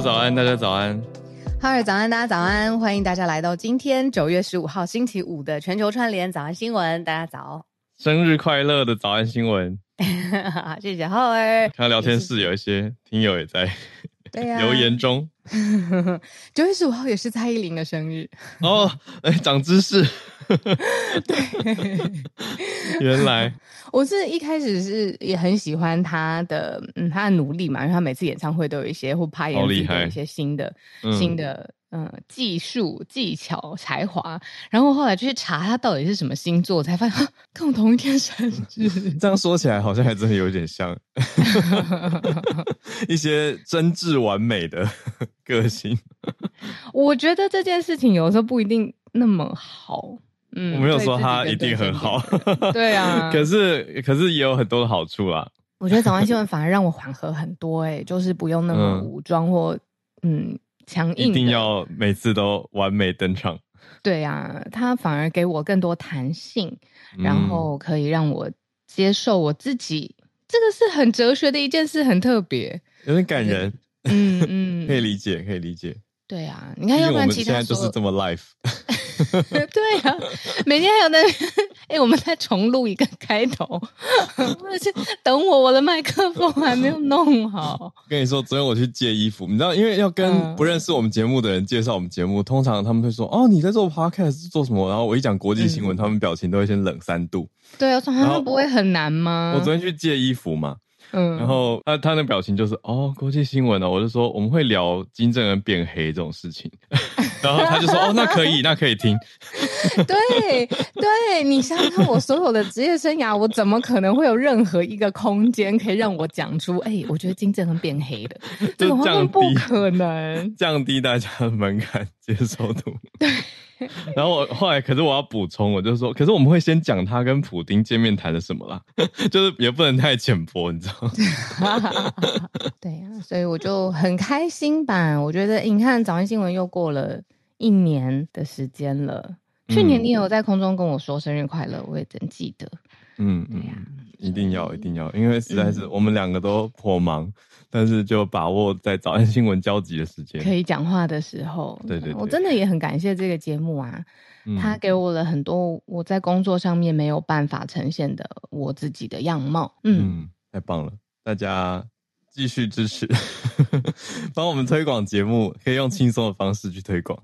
洛早安，大家早安。哈尔早安，大家早安，欢迎大家来到今天九月十五号星期五的全球串联早安新闻。大家早，生日快乐的早安新闻。谢谢浩儿。看到聊天室有一些听友也在对呀 留言中。九月十五号也是蔡依林的生日哦，哎，长知识。对，原来我是一开始是也很喜欢他的，嗯，他的努力嘛，因为他每次演唱会都有一些或拍演技的一些新的、嗯、新的。嗯，技术、技巧、才华，然后后来就去查他到底是什么星座，才发现 跟我同一天生日。这样说起来，好像还真的有点像 一些真挚完美的个性。我觉得这件事情有时候不一定那么好。嗯，我没有说他一定很好。对啊，可是可是也有很多的好处啊。我觉得早安新闻反而让我缓和很多、欸，哎，就是不用那么武装或嗯。强硬，一定要每次都完美登场。对啊，他反而给我更多弹性，然后可以让我接受我自己。嗯、这个是很哲学的一件事，很特别，有点感人。嗯嗯，可以理解，可以理解。对啊，你看，要不然其他现在就是这么 life。对啊，每天还有那 哎、欸，我们再重录一个开头，是等我，我的麦克风还没有弄好。跟你说，昨天我去借衣服，你知道，因为要跟不认识我们节目的人介绍我们节目，嗯、通常他们会说：“哦，你在做 podcast 是做什么？”然后我一讲国际新闻，嗯、他们表情都会先冷三度。对啊，他们不会很难吗？我昨天去借衣服嘛。嗯，然后他他那表情就是哦，国际新闻呢、哦，我就说我们会聊金正恩变黑这种事情，然后他就说哦，那可以，那可以听。对对，你想想看，我所有的职业生涯，我怎么可能会有任何一个空间可以让我讲出哎，我觉得金正恩变黑的，这种话不可能，降低大家的门槛接受度。对。然后我后来，可是我要补充，我就说，可是我们会先讲他跟普丁见面谈的什么啦，就是也不能太浅薄，你知道吗？对呀、啊，所以我就很开心吧。我觉得你看早安新闻又过了一年的时间了。嗯、去年你有在空中跟我说生日快乐，我也真记得。嗯一定要一定要，因为实在是我们两个都颇忙。但是就把握在早安新闻交集的时间，可以讲话的时候。对对对，我真的也很感谢这个节目啊，嗯、它给我了很多我在工作上面没有办法呈现的我自己的样貌。嗯，嗯，太棒了，大家继续支持，帮我们推广节目，可以用轻松的方式去推广。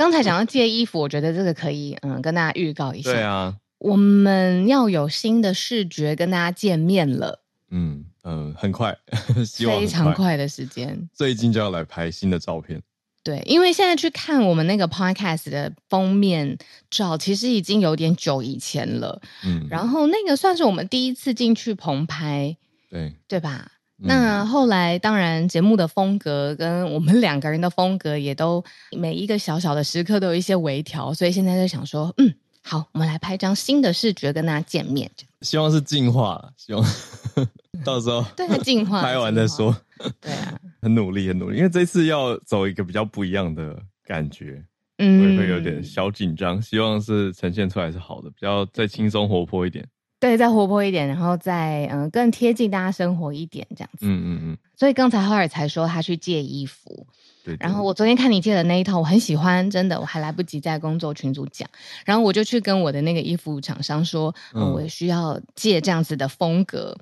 刚才讲到借衣服，我觉得这个可以嗯跟大家预告一下。对啊，我们要有新的视觉跟大家见面了。嗯。嗯，很快，希望，非常快的时间，最近就要来拍新的照片。对，因为现在去看我们那个 podcast 的封面照，其实已经有点久以前了。嗯，然后那个算是我们第一次进去棚拍，对对吧？嗯、那后来当然节目的风格跟我们两个人的风格也都每一个小小的时刻都有一些微调，所以现在就想说，嗯。好，我们来拍张新的视觉跟大家见面。希望是进化，希望 到时候对它进化拍完再说。对啊，很努力，很努力，因为这次要走一个比较不一样的感觉，嗯，会会有点小紧张。希望是呈现出来是好的，比较再轻松活泼一点。对，再活泼一点，然后再嗯更贴近大家生活一点，这样子。嗯嗯嗯。所以刚才浩尔才说他去借衣服。对，然后我昨天看你借的那一套，我很喜欢，真的，我还来不及在工作群组讲，然后我就去跟我的那个衣服厂商说，嗯，我需要借这样子的风格，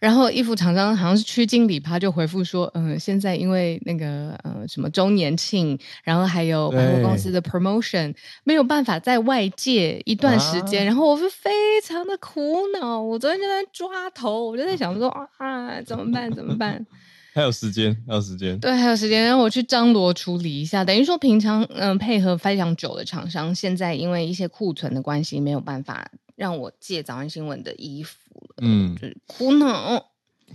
然后衣服厂商好像是区经理，他就回复说，嗯，现在因为那个呃什么周年庆，然后还有百货公司的 promotion，没有办法在外界一段时间，啊，然后我是非常的苦恼，我昨天就在抓头，我就在想说啊，怎么办？怎么办？还有时间，还有时间，对，还有时间，让我去张罗处理一下。等于说，平常嗯配合非常久的厂商，现在因为一些库存的关系，没有办法让我借早安新闻的衣服了，嗯，就是苦恼。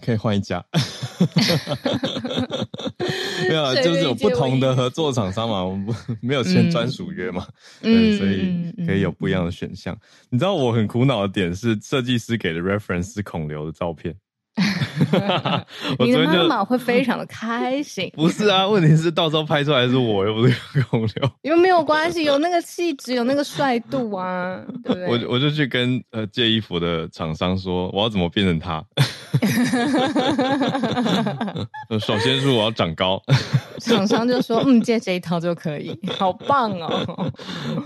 可以换一家，没有啊，就是有不同的合作厂商嘛，我们不 没有签专属约嘛，嗯，对，所以可以有不一样的选项。嗯、你知道我很苦恼的点是，设计师给的 reference 是孔刘的照片。你的妈妈会非常的开心。不是啊，问题是到时候拍出来是我，又不是孔刘。又没有关系，有那个气质，有那个帅度啊，对不对？我我就去跟呃借衣服的厂商说，我要怎么变成他？首先是我要长高，厂商就说嗯，借这一套就可以，好棒哦。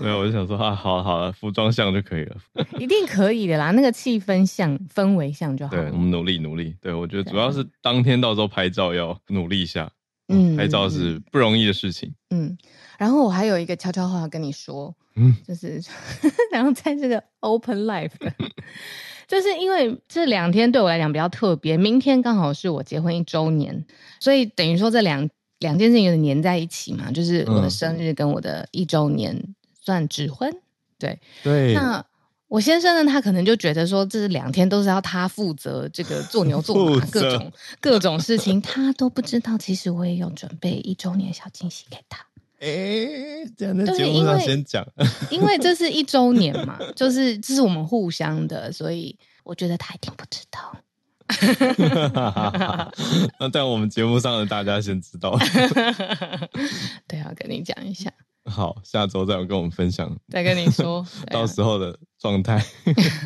没有，我就想说啊，好了好了，服装像就可以了，一定可以的啦，那个气氛像氛围像就好。对，我们努力努力。对，我觉得主要是当天到时候拍照要努力一下，嗯，拍照是不容易的事情。嗯，然后我还有一个悄悄话要跟你说，嗯，就是 然后在这个 Open Life 的。就是因为这两天对我来讲比较特别，明天刚好是我结婚一周年，所以等于说这两两件事情有点粘在一起嘛，就是我的生日跟我的一周年算指婚，对对。那我先生呢，他可能就觉得说这两天都是要他负责这个做牛做马 各种各种事情，他都不知道，其实我也有准备一周年小惊喜给他。哎，这样在节目上先讲，因为这是一周年嘛，就是这是我们互相的，所以我觉得他一定不知道。那在我们节目上的大家先知道，对，啊跟你讲一下。好，下周再有跟我们分享，再跟你说，到时候的。状态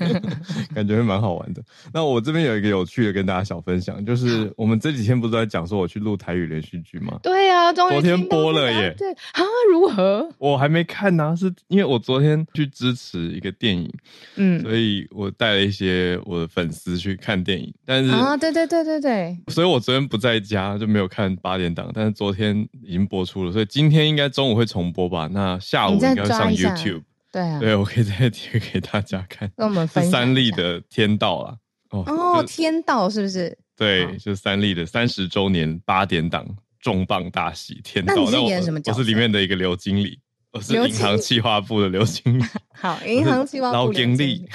感觉会蛮好玩的。那我这边有一个有趣的跟大家小分享，就是我们这几天不是在讲说我去录台语连续剧吗？对呀、啊，终于昨天播了耶。对啊，如何？我还没看呢、啊，是因为我昨天去支持一个电影，嗯，所以我带了一些我的粉丝去看电影。但是啊，对对对对对，所以我昨天不在家，就没有看八点档。但是昨天已经播出了，所以今天应该中午会重播吧？那下午应该会上 YouTube。对啊，对，我可以再贴 给大家看。跟我们分三立的《天道》啊，哦哦，《天道》是不是？对，就是三立的三十周年八点档重磅大戏《天道》。那你是演什么角色？我是里面的一个刘经理，我是银行企划部的刘经理。好，银行企划部老经理。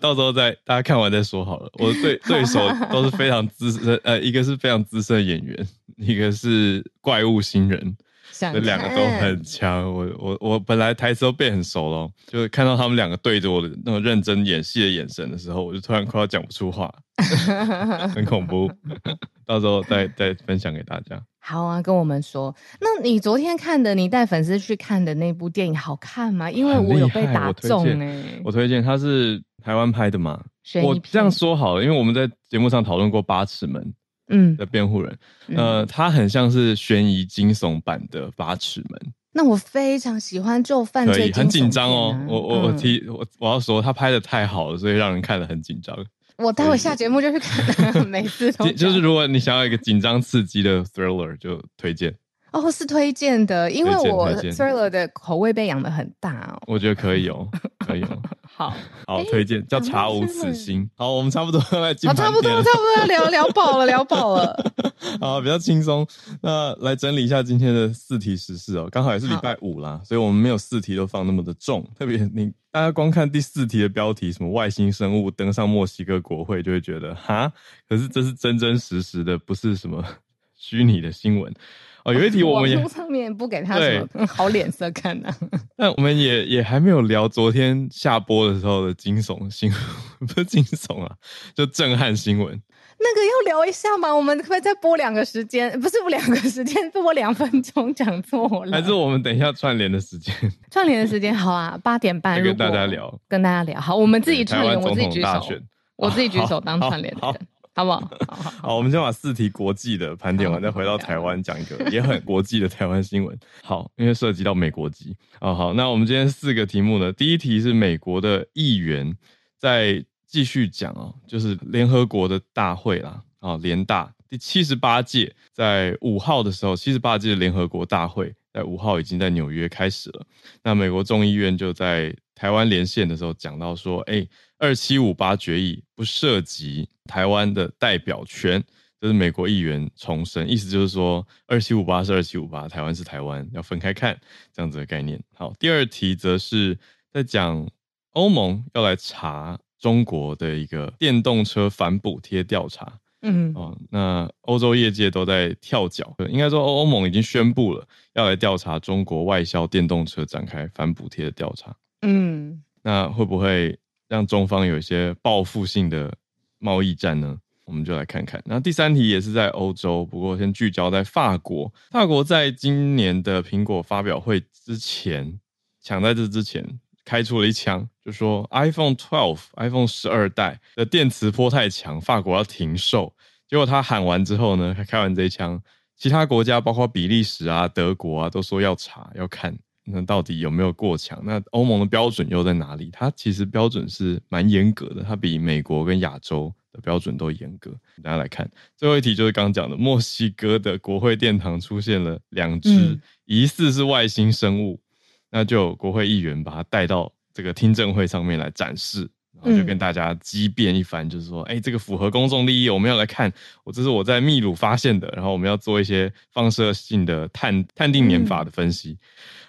到时候再大家看完再说好了。我的对对手都是非常资深，呃，一个是非常资深的演员，一个是怪物新人。这两个都很强，我我我本来台词都背很熟了，就是看到他们两个对着我的那种认真演戏的眼神的时候，我就突然快要讲不出话，很恐怖。到时候再再分享给大家。好啊，跟我们说。那你昨天看的，你带粉丝去看的那部电影好看吗？因为我有被打中哎。我推荐，它是台湾拍的嘛？我这样说好了，因为我们在节目上讨论过《八尺门》。嗯，的辩护人，呃，他很像是悬疑惊悚版的《八尺门》。那我非常喜欢就犯罪，很紧张哦。我我我提我我要说，他拍的太好了，所以让人看得很紧张。我待会下节目就去看，每次都就是如果你想要一个紧张刺激的 thriller，就推荐。哦，是推荐的，因为我 thriller 的口味被养的很大哦。我觉得可以哦，可以哦。好好推荐叫《查无此心》。好，我们差不多来进。差不多，差不多要聊 聊饱了，聊饱了。好，比较轻松。那来整理一下今天的四题时事哦，刚好也是礼拜五啦，所以我们没有四题都放那么的重。特别你大家光看第四题的标题，什么外星生物登上墨西哥国会，就会觉得哈，可是这是真真实实的，不是什么 虚拟的新闻。哦，有一题我们也上面不给他什么好脸色看呢、啊。那我们也也还没有聊昨天下播的时候的惊悚新闻，不是惊悚啊，就震撼新闻。那个要聊一下吗？我们可不可以再播两个时间？不是播两个时间，播两分钟讲错了。还是我们等一下串联的时间？串联的时间好啊，八点半跟大家聊，跟大家聊。好，我们自己串联，我自己举手，我自己举手当串联的人。好不好？好，我们先把四题国际的盘点完，再回到台湾讲一个也很国际的台湾新闻。好，因为涉及到美国籍。哦，好，那我们今天四个题目呢？第一题是美国的议员在继续讲哦，就是联合国的大会啦，啊，联大第七十八届在五号的时候，七十八届联合国大会在五号已经在纽约开始了。那美国众议院就在台湾连线的时候讲到说，哎。二七五八决议不涉及台湾的代表权，这是美国议员重申，意思就是说二七五八是二七五八，台湾是台湾，要分开看这样子的概念。好，第二题则是在讲欧盟要来查中国的一个电动车反补贴调查。嗯，哦，那欧洲业界都在跳脚，应该说欧欧盟已经宣布了要来调查中国外销电动车展开反补贴的调查。嗯，那会不会？让中方有一些报复性的贸易战呢，我们就来看看。那第三题也是在欧洲，不过先聚焦在法国。法国在今年的苹果发表会之前，抢在这之前，开出了一枪，就说 iPhone 12、iPhone 十二代的电磁波太强，法国要停售。结果他喊完之后呢，他开完这一枪，其他国家包括比利时啊、德国啊，都说要查要看，那到底有没有过强？那欧盟的标准又在哪里？它其实标准是蛮严格的，它比美国跟亚洲的标准都严格。大家来看最后一题，就是刚刚讲的，墨西哥的国会殿堂出现了两只疑似是外星生物。嗯那就有国会议员把他带到这个听证会上面来展示，然后就跟大家激辩一番，就是说，哎、欸，这个符合公众利益，我们要来看，我这是我在秘鲁发现的，然后我们要做一些放射性的碳碳定年法的分析，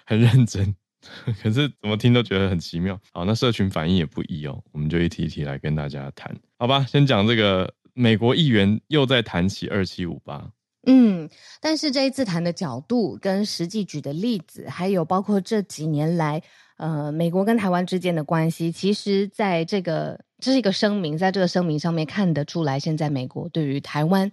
很认真，可是怎么听都觉得很奇妙。好，那社群反应也不一哦，我们就一题一题来跟大家谈，好吧？先讲这个美国议员又在谈起二七五八。嗯，但是这一次谈的角度跟实际举的例子，还有包括这几年来，呃，美国跟台湾之间的关系，其实在这个这是一个声明，在这个声明上面看得出来，现在美国对于台湾。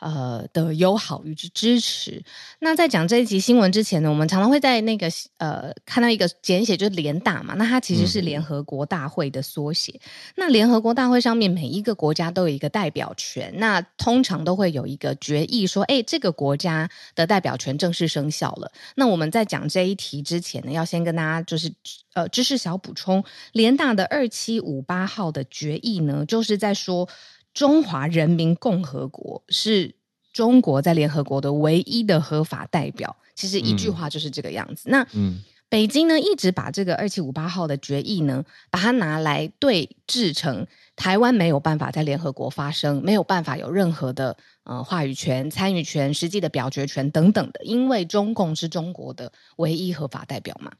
呃的友好与之支持。那在讲这一集新闻之前呢，我们常常会在那个呃看到一个简写，就是联大嘛。那它其实是联合国大会的缩写。嗯、那联合国大会上面每一个国家都有一个代表权，那通常都会有一个决议说，哎，这个国家的代表权正式生效了。那我们在讲这一题之前呢，要先跟大家就是呃知识小补充，联大的二七五八号的决议呢，就是在说。中华人民共和国是中国在联合国的唯一的合法代表。其实一句话就是这个样子。嗯、那、嗯、北京呢，一直把这个二七五八号的决议呢，把它拿来对峙成台湾没有办法在联合国发声，没有办法有任何的呃话语权、参与权、实际的表决权等等的，因为中共是中国的唯一合法代表嘛。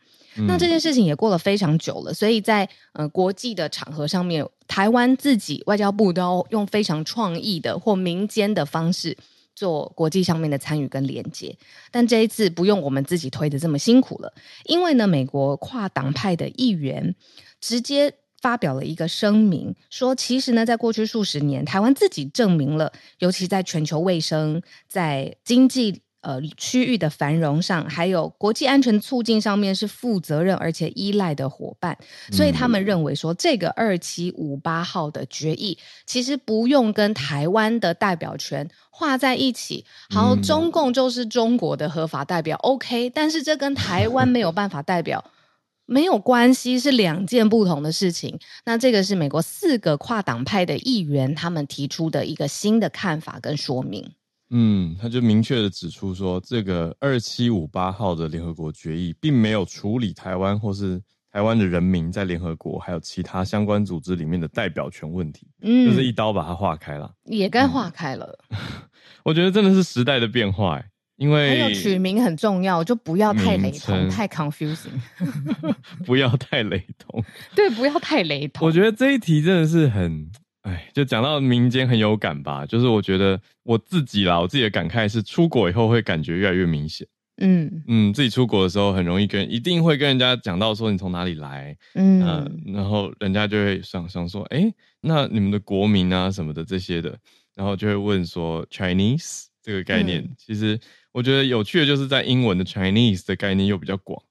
那这件事情也过了非常久了，所以在呃国际的场合上面，台湾自己外交部都要用非常创意的或民间的方式做国际上面的参与跟连接。但这一次不用我们自己推的这么辛苦了，因为呢，美国跨党派的议员直接发表了一个声明，说其实呢，在过去数十年，台湾自己证明了，尤其在全球卫生、在经济。呃，区域的繁荣上，还有国际安全促进上面是负责任而且依赖的伙伴，所以他们认为说，这个二七五八号的决议其实不用跟台湾的代表权画在一起。好，中共就是中国的合法代表，OK，但是这跟台湾没有办法代表没有关系，是两件不同的事情。那这个是美国四个跨党派的议员他们提出的一个新的看法跟说明。嗯，他就明确的指出说，这个二七五八号的联合国决议，并没有处理台湾或是台湾的人民在联合国还有其他相关组织里面的代表权问题，嗯，就是一刀把它划开了，也该划开了。嗯、我觉得真的是时代的变化，因为还有取名很重要，就不要太雷同，太 confusing，不要太雷同，对，不要太雷同。我觉得这一题真的是很。哎，就讲到民间很有感吧，就是我觉得我自己啦，我自己的感慨是，出国以后会感觉越来越明显。嗯嗯，自己出国的时候很容易跟，一定会跟人家讲到说你从哪里来，嗯、呃，然后人家就会想想说，哎，那你们的国民啊什么的这些的，然后就会问说 Chinese 这个概念，嗯、其实我觉得有趣的就是在英文的 Chinese 的概念又比较广。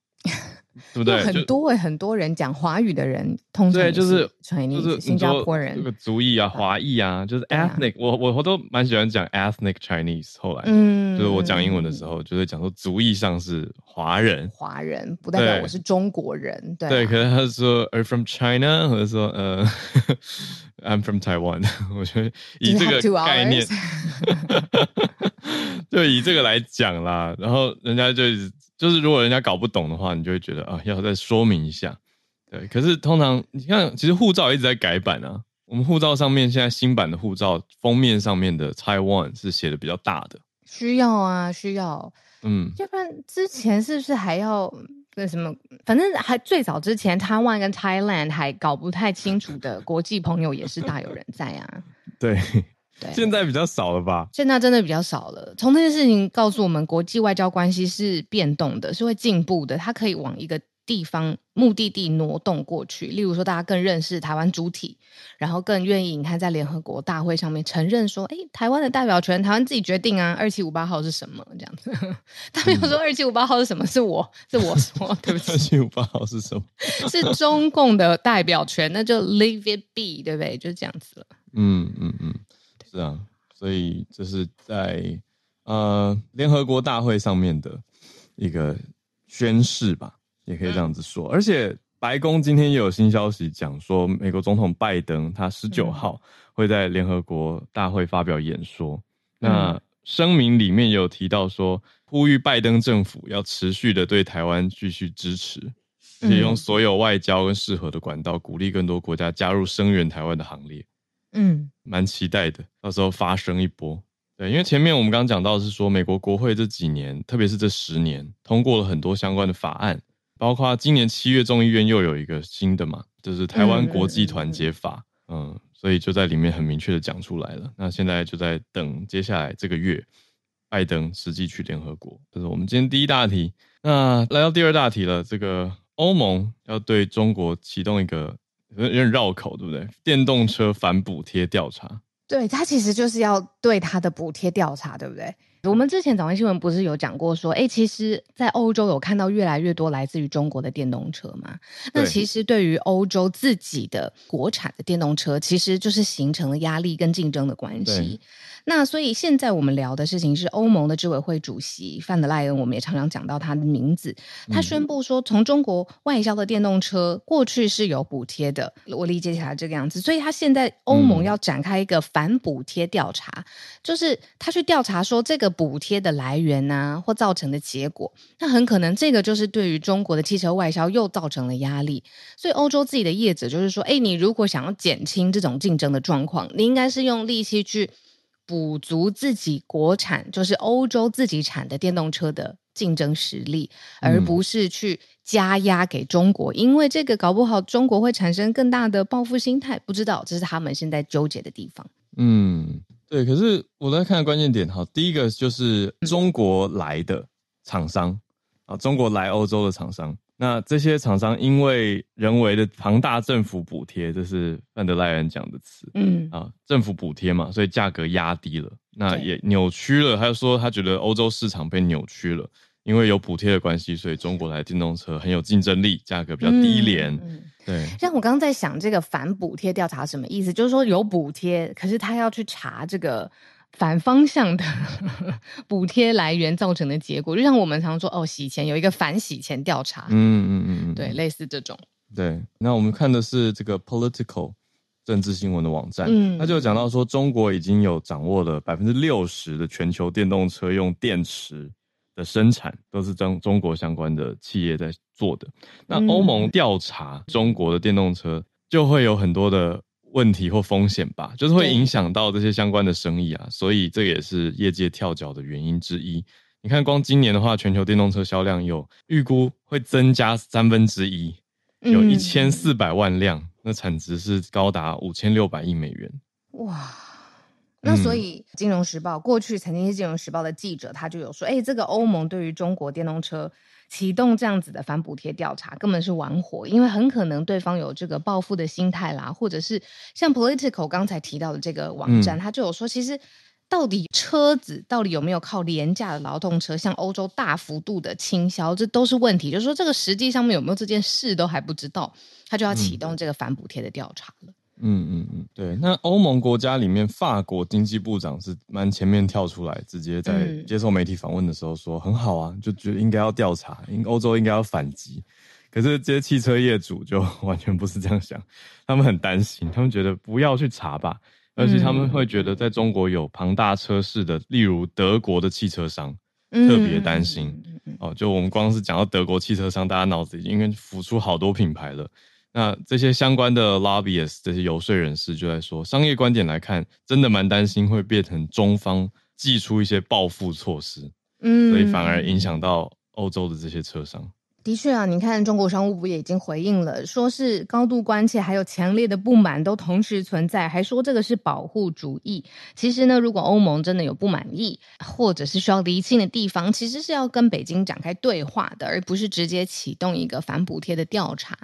对不对？很多诶，很多人讲华语的人，通常对就是 Chinese，就是新加坡人，这个族裔啊，华裔啊，就是 ethnic，、啊、我我我都蛮喜欢讲 ethnic Chinese。后来，嗯，就是我讲英文的时候，就会讲说族裔上是华人，华人不代表我是中国人，对，对，可能他说 are from China，或者说呃，I'm from Taiwan。我觉得以这个概念，就以这个来讲啦，然后人家就。就是如果人家搞不懂的话，你就会觉得啊，要再说明一下。对，可是通常你看，其实护照一直在改版啊。我们护照上面现在新版的护照封面上面的 Taiwan 是写的比较大的。需要啊，需要。嗯，要不然之前是不是还要那什么？反正还最早之前，Taiwan 跟 Thailand 还搞不太清楚的国际朋友也是大有人在啊。对。对，现在比较少了吧？现在真的比较少了。从这件事情告诉我们，国际外交关系是变动的，是会进步的。它可以往一个地方目的地挪动过去，例如说大家更认识台湾主体，然后更愿意你看在联合国大会上面承认说，哎，台湾的代表权，台湾自己决定啊，二七五八号是什么这样子。他没有说二七五八号是什么，是我是我说，对不起，二七五八号是什么？是中共的代表权，那就 leave it be，对不对？就这样子了。嗯嗯嗯，是啊，所以这是在呃联合国大会上面的一个宣誓吧。也可以这样子说，而且白宫今天也有新消息讲说，美国总统拜登他十九号会在联合国大会发表演说。嗯、那声明里面也有提到说，呼吁拜登政府要持续的对台湾继续支持，而且用所有外交跟适合的管道，鼓励更多国家加入声援台湾的行列。嗯，蛮期待的，到时候发生一波。对，因为前面我们刚刚讲到的是说，美国国会这几年，特别是这十年，通过了很多相关的法案。包括今年七月众议院又有一个新的嘛，就是台湾国际团结法，嗯，嗯，所以就在里面很明确的讲出来了。那现在就在等接下来这个月，拜登实际去联合国。这是我们今天第一大题。那来到第二大题了，这个欧盟要对中国启动一个有点绕口，对不对？电动车反补贴调查。对，他其实就是要对他的补贴调查，对不对？我们之前早安新闻不是有讲过说，哎，其实，在欧洲有看到越来越多来自于中国的电动车嘛？那其实对于欧洲自己的国产的电动车，其实就是形成了压力跟竞争的关系。那所以现在我们聊的事情是欧盟的执委会主席范德赖恩，我们也常常讲到他的名字。他宣布说，从中国外销的电动车过去是有补贴的，我理解起来这个样子。所以他现在欧盟要展开一个反补贴调查，嗯、就是他去调查说这个补贴的来源啊，或造成的结果。那很可能这个就是对于中国的汽车外销又造成了压力。所以欧洲自己的业者就是说，哎，你如果想要减轻这种竞争的状况，你应该是用力气去。补足自己国产，就是欧洲自己产的电动车的竞争实力，而不是去加压给中国，嗯，因为这个搞不好中国会产生更大的报复心态。不知道，这是他们现在纠结的地方。嗯，对。可是我在看的关键点，哈，第一个就是中国来的厂商啊，中国来欧洲的厂商。那这些厂商因为人为的庞大政府补贴，这是范德赖恩讲的词，嗯啊，政府补贴嘛，所以价格压低了，那也扭曲了。他就说他觉得欧洲市场被扭曲了，因为有补贴的关系，所以中国来电动车很有竞争力，价格比较低廉。嗯，对。像我刚刚在想，这个反补贴调查什么意思？就是说有补贴，可是他要去查这个。反方向的 补贴来源造成的结果，就像我们常说哦，洗钱有一个反洗钱调查，嗯嗯嗯嗯，对，类似这种。对，那我们看的是这个 Political 政治新闻的网站，嗯，他就讲到说，中国已经有掌握了百分之六十的全球电动车用电池的生产，都是中中国相关的企业在做的。那欧盟调查中国的电动车，就会有很多的。问题或风险吧，就是会影响到这些相关的生意啊，所以这也是业界跳脚的原因之一。你看，光今年的话，全球电动车销量有预估会增加三分之一，有一千四百万辆，嗯，那产值是高达五千六百亿美元。哇，那所以《金融时报》过去曾经是《金融时报》的记者，他就有说，哎，这个欧盟对于中国电动车。启动这样子的反补贴调查根本是玩火，因为很可能对方有这个报复的心态啦，或者是像 Political 刚才提到的这个网站，他、嗯、就有说，其实到底车子到底有没有靠廉价的劳动车向欧洲大幅度的倾销，这都是问题。就是说，这个实际上面有没有这件事都还不知道，他就要启动这个反补贴的调查了。嗯嗯嗯嗯，对。那欧盟国家里面，法国经济部长是蛮前面跳出来，直接在接受媒体访问的时候说：“很好啊，就觉得应该要调查，应欧洲应该要反击。”可是这些汽车业主就完全不是这样想，他们很担心，他们觉得不要去查吧，而且他们会觉得在中国有庞大车市的，例如德国的汽车商，特别担心。哦，就我们光是讲到德国汽车商，大家脑子已经浮出好多品牌了。那这些相关的 lobbyists 这些游说人士就在说，商业观点来看，真的蛮担心会变成中方祭出一些报复措施，嗯，所以反而影响到欧洲的这些车商。的确啊，你看中国商务部也已经回应了，说是高度关切，还有强烈的不满都同时存在，还说这个是保护主义。其实呢，如果欧盟真的有不满意，或者是需要厘清的地方，其实是要跟北京展开对话的，而不是直接启动一个反补贴的调查。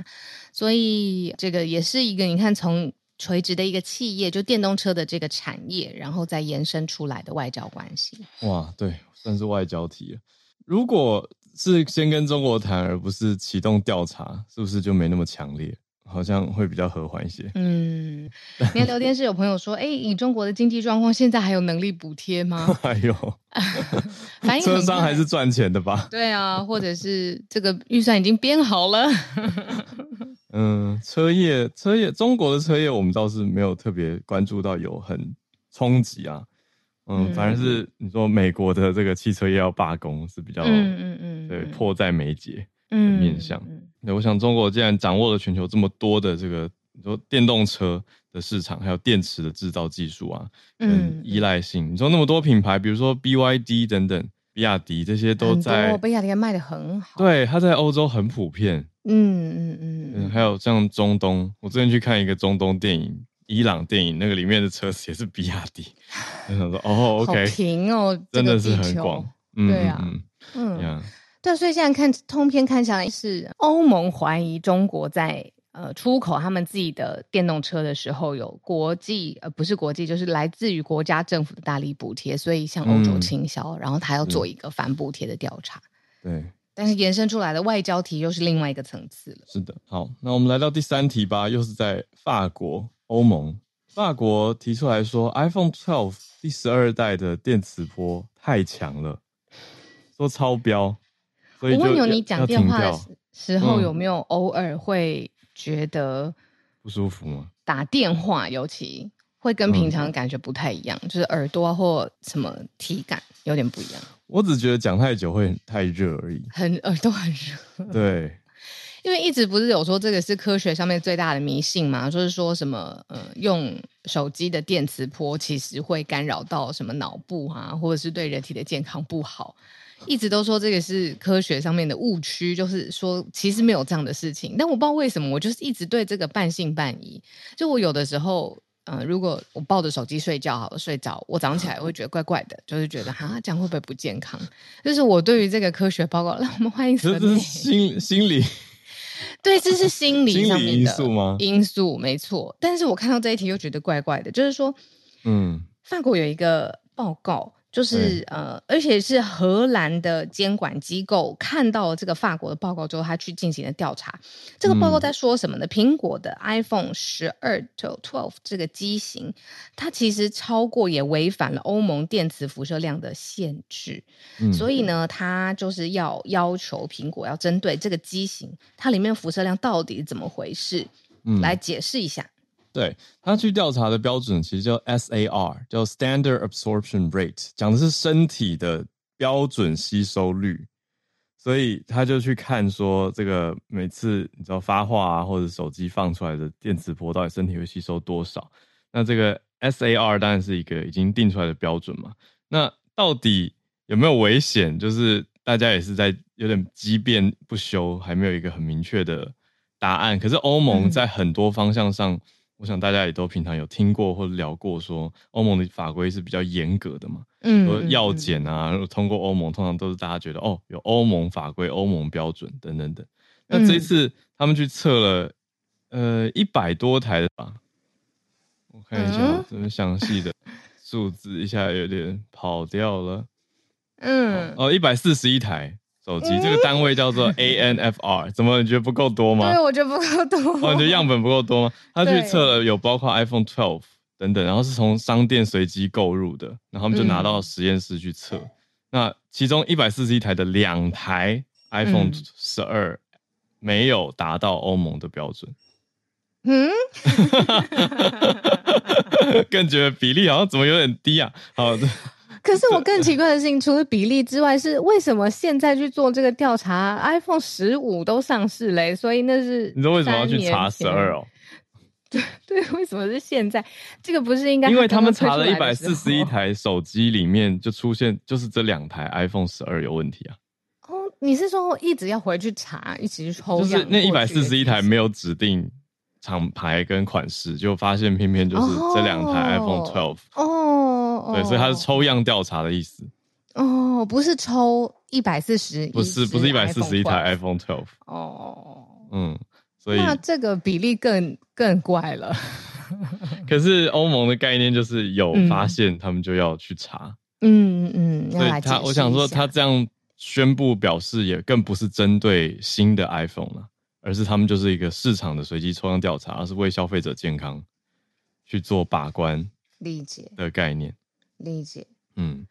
所以这个也是一个你看从垂直的一个企业，就电动车的这个产业，然后再延伸出来的外交关系。哇，对，算是外交题了。如果是先跟中国谈，而不是启动调查，是不是就没那么强烈？好像会比较和缓一些。嗯，你看聊天室有朋友说，哎、欸，以中国的经济状况，现在还有能力补贴吗？还有，反应车商还是赚钱的吧？对啊，或者是这个预算已经编好了。嗯，车业，车业，中国的车业，我们倒是没有特别关注到有很冲击啊。嗯，反而是你说美国的这个汽车业要罢工是比较，嗯嗯嗯，对，迫在眉睫的面向。嗯，那我想中国既然掌握了全球这么多的这个，你说电动车的市场，还有电池的制造技术啊，嗯，依赖性，你说那么多品牌，比如说 BYD 等等，比亚迪这些都在，比亚迪卖得很好，对，它在欧洲很普遍。嗯嗯嗯嗯，还有像中东，我之前去看一个中东电影。伊朗电影那个里面的车子也是比亚迪，我想说哦，OK，平哦，真的是很广，嗯，对啊，嗯，嗯对，所以现在看通篇看下来是欧盟怀疑中国在呃出口他们自己的电动车的时候有国际呃不是国际就是来自于国家政府的大力补贴，所以向欧洲倾销，嗯、然后他要做一个反补贴的调查，对，但是延伸出来的外交题又是另外一个层次了。是的，好，那我们来到第三题吧，又是在法国。欧盟、法国提出来说，iPhone 12第十二代的电磁波太强了，说超标。所以我问你，你讲电话的时候有没有偶尔会觉得不舒服吗？打电话尤其会跟平常感觉不太一样，嗯、就是耳朵或什么体感有点不一样。我只觉得讲太久会太热而已，很耳朵很热。对。因为一直不是有说这个是科学上面最大的迷信嘛，就是说什么呃，用手机的电磁波其实会干扰到什么脑部啊，或者是对人体的健康不好。一直都说这个是科学上面的误区，就是说其实没有这样的事情。但我不知道为什么，我就是一直对这个半信半疑。就我有的时候，嗯、呃，如果我抱着手机睡觉好了，睡着，我早上起来会觉得怪怪的，就是觉得哈，这样会不会不健康？就是我对于这个科学报告，让 我们欢迎什么？这是心心理。对，这是心理上面的因素吗？因素没错，但是我看到这一题又觉得怪怪的，就是说，嗯，法国有一个报告。就是呃，而且是荷兰的监管机构看到了这个法国的报告之后，他去进行了调查。这个报告在说什么呢？苹、嗯、果的 iPhone 十二 Twelve 这个机型，它其实超过也违反了欧盟电磁辐射量的限制。嗯、所以呢，它就是要要求苹果要针对这个机型，它里面辐射量到底怎么回事，嗯、来解释一下。对，他去调查的标准其实叫 SAR，叫 Standard Absorption Rate，讲的是身体的标准吸收率。所以他就去看说，这个每次你知道发话啊，或者手机放出来的电磁波，到底身体会吸收多少？那这个 SAR 当然是一个已经定出来的标准嘛。那到底有没有危险？就是大家也是在有点激辩不休，还没有一个很明确的答案。可是欧盟在很多方向上。嗯我想大家也都平常有听过或者聊过，说欧盟的法规是比较严格的嘛，嗯，说药检啊，通过欧盟，通常都是大家觉得哦，有欧盟法规、欧盟标准等等等。那这一次他们去测了，呃，一百多台的吧，我看一下这么详细的数字，一下有点跑掉了，嗯，哦，一百四十一台。手机这个单位叫做 ANFR，怎么你觉得不够多吗？对，我觉得不够多。哦，你觉得样本不够多吗？他去测了，有包括 iPhone 12等等，然后是从商店随机购入的，然后他们就拿到实验室去测。嗯、那其中一百四十一台的两台 iPhone 12没有达到欧盟的标准。嗯，更觉得比例好像怎么有点低啊？好的。可是我更奇怪的事情，除了比例之外，是为什么现在去做这个调查？iPhone 十五都上市嘞，所以那是你知道为什么要去查十二哦？对对，为什么是现在？这个不是应该？因为他们查了一百四十一台手机里面就出现就是这两台 iPhone 十二有问题啊。哦，你是说一直要回去查，一直去抽？就是那一百四十一台没有指定厂牌跟款式，就发现偏偏就是这两台 iPhone 12。哦，对，所以它是抽样调查的意思。哦，不是抽一百四十，不是不是一百四十一台 iPhone 12。哦，嗯，所以那这个比例更更怪了。可是欧盟的概念就是有发现，他们就要去查。嗯嗯，所以他我想说，他这样宣布表示也更不是针对新的 iPhone 了，而是他们就是一个市场的随机抽样调查，而是为消费者健康去做把关。理解的概念，理解。嗯，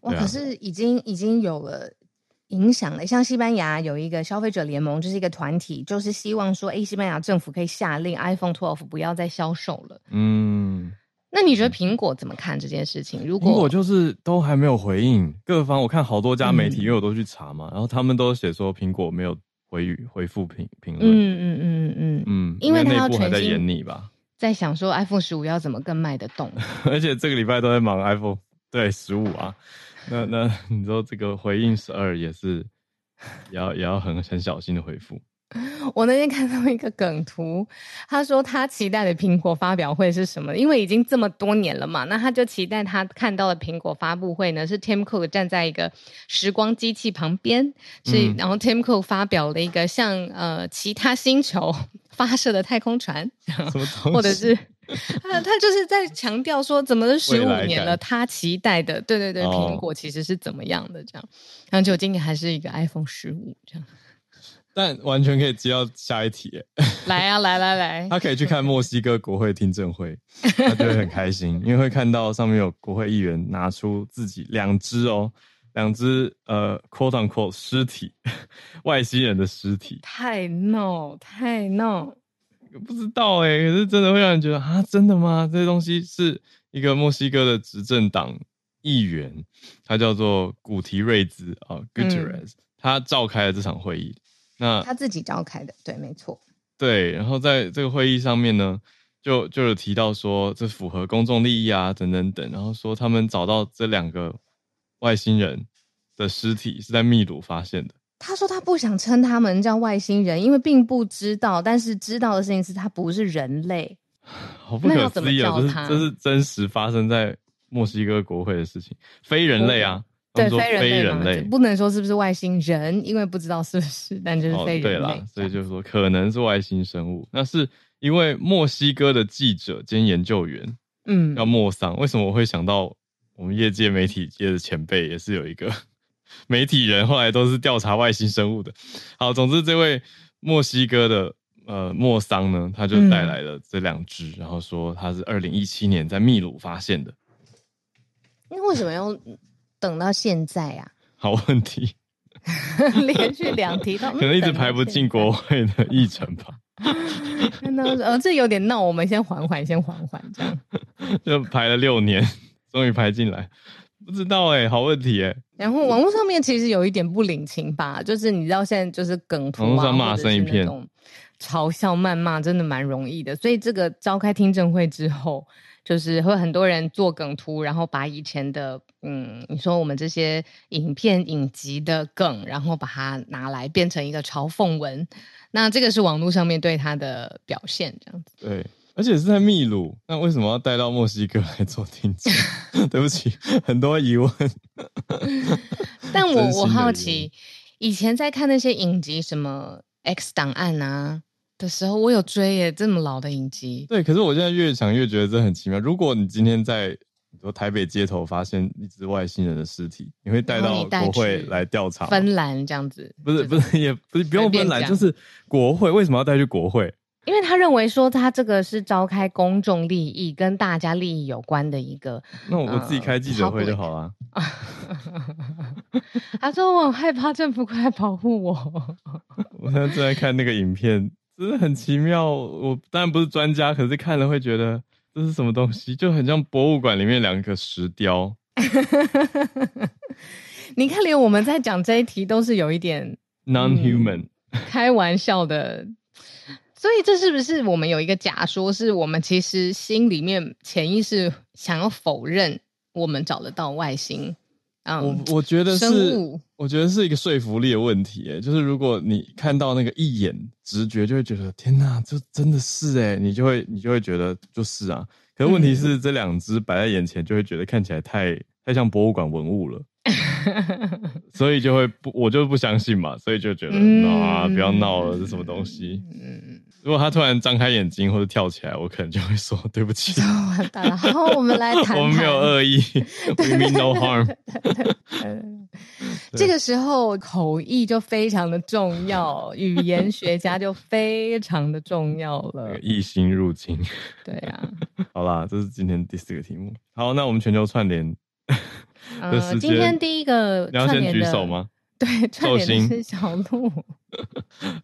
哇，可是已经已经有了。影响了，像西班牙有一个消费者联盟，就是一个团体，就是希望说，哎，西班牙政府可以下令 iPhone 12不要再销售了。嗯，那你觉得苹果怎么看这件事情？如果苹果就是都还没有回应，各方我看好多家媒体，因为我都去查嘛，嗯、然后他们都写说苹果没有回语回复评评论。嗯嗯嗯嗯嗯，因为他要还在演你吧，在想说 iPhone 十五要怎么更卖得动，而且这个礼拜都在忙 iPhone 对十五啊。那那 你说这个回应十二也是，也要也要很很小心的回复。我那天看到一个梗图，他说他期待的苹果发表会是什么？因为已经这么多年了嘛，那他就期待他看到的苹果发布会呢，是 Tim Cook 站在一个时光机器旁边，是、嗯、然后 Tim Cook 发表了一个像呃其他星球发射的太空船，或者是。他他就是在强调说，怎么十五年了，他期待的，对对对，苹果其实是怎么样的这样，然后就今年还是一个 iPhone 十五这样，但完全可以接到下一题，来啊来来来，他可以去看墨西哥国会听证会，他就会很开心，因为会看到上面有国会议员拿出自己两只哦，两只呃 quote unquote 尸体，外星人的尸体，太闹太闹。不知道哎、欸，可是真的会让人觉得啊，真的吗？这些东西是一个墨西哥的执政党议员，他叫做古提瑞兹啊 Gutierrez 他召开了这场会议。那他自己召开的，对，没错。对，然后在这个会议上面呢，就就有提到说，这符合公众利益啊，等等等。然后说他们找到这两个外星人的尸体是在秘鲁发现的。他说他不想称他们叫外星人，因为并不知道，但是知道的事情是他不是人类。好不可思议啊！这是这是真实发生在墨西哥国会的事情，非人类啊，对，非人类，不能说是不是外星人，因为不知道是不是，但就是非人类。哦、对啦，所以就是说可能是外星生物。那是因为墨西哥的记者兼研究员，嗯，叫莫桑。为什么我会想到我们业界媒体界的前辈也是有一个？媒体人后来都是调查外星生物的。好，总之这位墨西哥的呃莫桑呢，他就带来了这两只，嗯、然后说他是二零一七年在秘鲁发现的。那为什么要等到现在啊？好问题，连续两题 都可能一直排不进国会的议程吧。那呃，这有点闹，我们先缓缓，先缓缓，这样就排了六年，终于排进来。不知道哎、欸，好问题哎、欸。然后网络上面其实有一点不领情吧，就是你知道现在就是梗图啊，网络上骂声一片，嘲笑谩骂真的蛮容易的。所以这个召开听证会之后，就是会很多人做梗图，然后把以前的嗯，你说我们这些影片影集的梗，然后把它拿来变成一个嘲讽文。那这个是网络上面对他的表现，这样子。对。而且是在秘鲁，那为什么要带到墨西哥来做听证？对不起，很多疑问。但我我好奇，以前在看那些影集，什么《X 档案》啊的时候，我有追耶，这么老的影集。对，可是我现在越想越觉得这很奇妙。如果你今天在说台北街头发现一只外星人的尸体，你会带到国会来调查？芬兰这样子？不是不是，也不是不用芬兰，就是国会。为什么要带去国会？因为他认为说他这个是召开公众利益跟大家利益有关的一个，那我自己开记者会就好了。他说我很害怕政府快来保护我。我现在正在看那个影片，真的很奇妙。我当然不是专家，可是看了会觉得这是什么东西，就很像博物馆里面两个石雕。你看，连我们在讲这一题都是有一点 non-human、嗯、开玩笑的。所以这是不是我们有一个假说，是我们其实心里面潜意识想要否认我们找得到外星嗯，我我觉得是，我觉得是一个说服力的问题。哎，就是如果你看到那个一眼直觉，就会觉得天哪，这真的是哎，你就会你就会觉得就是啊。可是问题是，这两只摆在眼前，就会觉得看起来太太像博物馆文物了，所以就会不，我就不相信嘛，所以就觉得、嗯、啊，不要闹了，这什么东西？嗯。如果他突然张开眼睛或者跳起来，我可能就会说对不起。完蛋了，好，我们来 谈谈。我们没有恶意，We mean no harm。这个时候口译就非常的重要，语言学家就非常的重要了。异星入侵。对啊。好啦，这是今天第四个题目。好，那我们全球串联。呃，今天第一个你要先举手吗？对，串联是小鹿。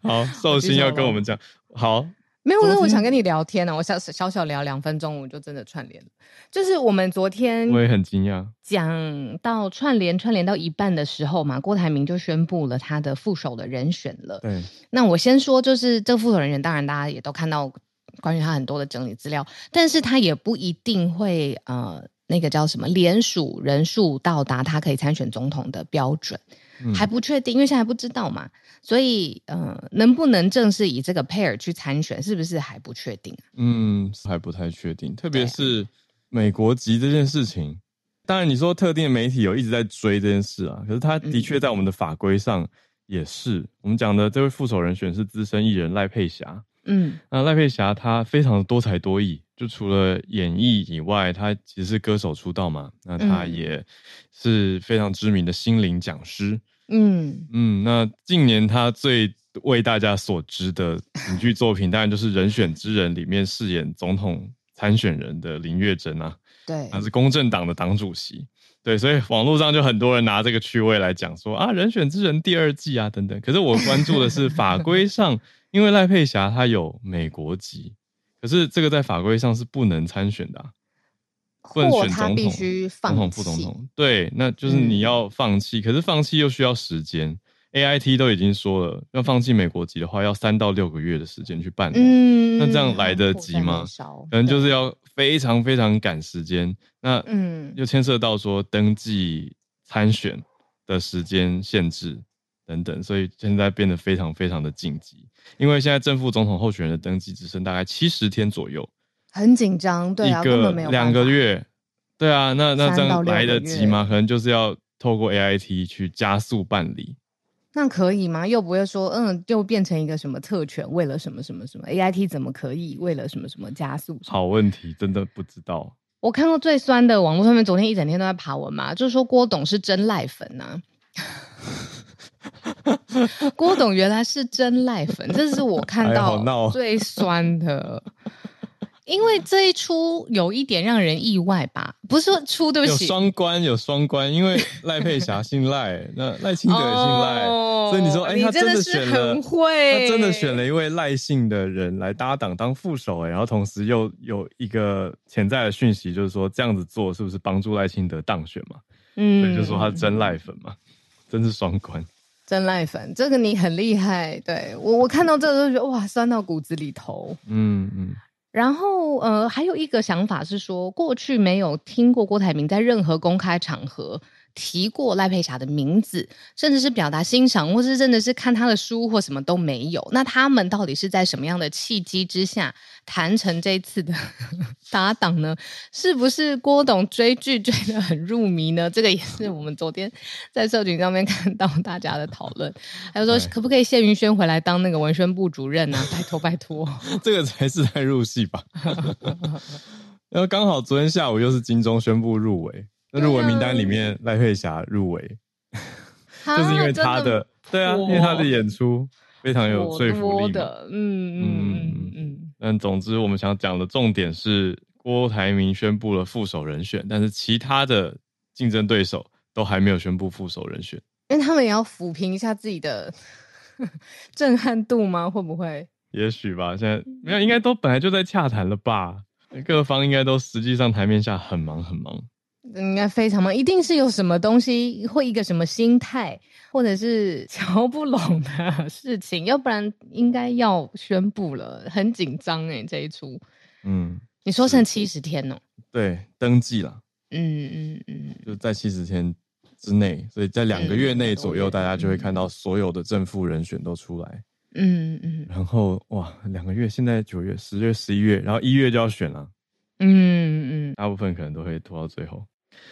好，寿星要跟我们讲。好，没有，我想跟你聊天呢、啊。我小小小聊两分钟，我就真的串联了。就是我们昨天，我也很惊讶，讲到串联串联到一半的时候嘛，郭台铭就宣布了他的副手的人选了。对，那我先说，就是这个副手人选，当然大家也都看到关于他很多的整理资料，但是他也不一定会呃，那个叫什么联署人数到达他可以参选总统的标准。还不确定，因为现在还不知道嘛，所以呃，能不能正式以这个 pair 去参选，是不是还不确定？嗯，还不太确定，特别是美国籍这件事情。当然，你说特定的媒体有一直在追这件事啊，可是他的确在我们的法规上也是。嗯、我们讲的这位副手人选是资深艺人赖佩霞。嗯，那赖佩霞她非常的多才多艺，就除了演艺以外，他其实是歌手出道嘛，那他也是非常知名的心灵讲师。嗯嗯，那近年他最为大家所知的影剧作品，当然就是《人选之人》里面饰演总统参选人的林月珍啊。对，他是公正党的党主席。对，所以网络上就很多人拿这个趣味来讲说啊，《人选之人》第二季啊等等。可是我关注的是法规上，因为赖佩霞她有美国籍，可是这个在法规上是不能参选的啊。不能选总统、总统、副总统，对，那就是你要放弃。嗯、可是放弃又需要时间，AIT 都已经说了，要放弃美国籍的话，要三到六个月的时间去办。嗯，那这样来得及吗？可能就是要非常非常赶时间。那嗯，又牵涉到说登记参选的时间限制等等，所以现在变得非常非常的紧急。因为现在正副总统候选人的登记只剩大概七十天左右。很紧张，对啊，根本没有两个月，对啊，那那这样来得及吗？可能就是要透过 AIT 去加速办理。那可以吗？又不会说，嗯，又变成一个什么特权？为了什么什么什么？AIT 怎么可以为了什么什么加速？好问题，真的不知道。我看过最酸的网络上面，昨天一整天都在爬文嘛，就是说郭董是真赖粉呐、啊。郭董原来是真赖粉，这是我看到最酸的。因为这一出有一点让人意外吧？不是说出对不起，有双关，有双关。因为赖佩霞姓赖，那赖清德也姓赖，哦、所以你说，哎，他真的选了，他真的选了一位赖姓的人来搭档当副手，哎，然后同时又有一个潜在的讯息，就是说这样子做是不是帮助赖清德当选嘛？嗯，所以就说他是真赖粉嘛，真是双关，真赖粉，这个你很厉害。对我，我看到这个就觉得哇，酸到骨子里头。嗯嗯。然后，呃，还有一个想法是说，过去没有听过郭台铭在任何公开场合提过赖佩霞的名字，甚至是表达欣赏，或是真的是看他的书或什么都没有。那他们到底是在什么样的契机之下谈成这次的 搭档呢？是不是郭董追剧追得很入迷呢？这个也是我们昨天在社群上面 看到大家的讨论。还有说，可不可以谢云轩回来当那个文宣部主任啊？拜托拜托，这个才是在入戏吧。然后刚好昨天下午又是金钟宣布入围。那入围名单里面，赖佩霞入围，就是因为她的，对啊，因为她的演出非常有说服力的，嗯嗯嗯。但总之，我们想讲的重点是，郭台铭宣布了副手人选，但是其他的竞争对手都还没有宣布副手人选，因为他们也要抚平一下自己的 震撼度吗？会不会？也许吧。现在没有，应该都本来就在洽谈了吧？各方应该都实际上台面下很忙很忙。应该非常忙，一定是有什么东西或一个什么心态，或者是瞧不拢的事情，要不然应该要宣布了。很紧张哎，这一出，嗯，你说剩七十天哦？对，登记了，嗯嗯嗯，就在七十天之内，所以在两个月内左右，大家就会看到所有的正副人选都出来。嗯嗯。然后哇，两个月，现在九月、十月、十一月，然后一月就要选了。嗯嗯。大部分可能都会拖到最后。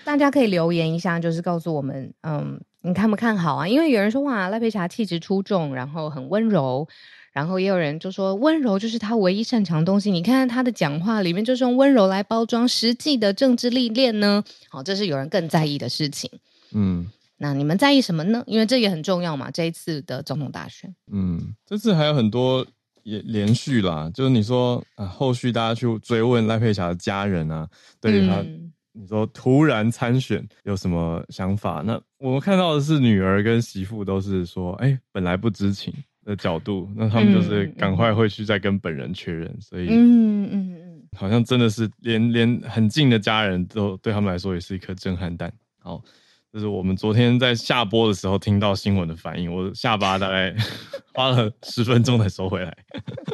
大家可以留言一下，就是告诉我们，嗯，你看不看好啊？因为有人说哇，赖佩霞气质出众，然后很温柔。然后也有人就说，温柔就是他唯一擅长的东西。你看看他的讲话里面，就是用温柔来包装实际的政治历练呢。好，这是有人更在意的事情。嗯，那你们在意什么呢？因为这也很重要嘛。这一次的总统大选，嗯，这次还有很多也连续啦。就是你说啊，后续大家去追问赖佩霞的家人啊，对于他，嗯、你说突然参选有什么想法？那我们看到的是女儿跟媳妇都是说，哎，本来不知情。的角度，那他们就是赶快会去再跟本人确认，嗯、所以，嗯嗯嗯，好像真的是连连很近的家人都对他们来说也是一颗震撼弹。好，就是我们昨天在下播的时候听到新闻的反应，我下巴大概 花了十分钟才收回来，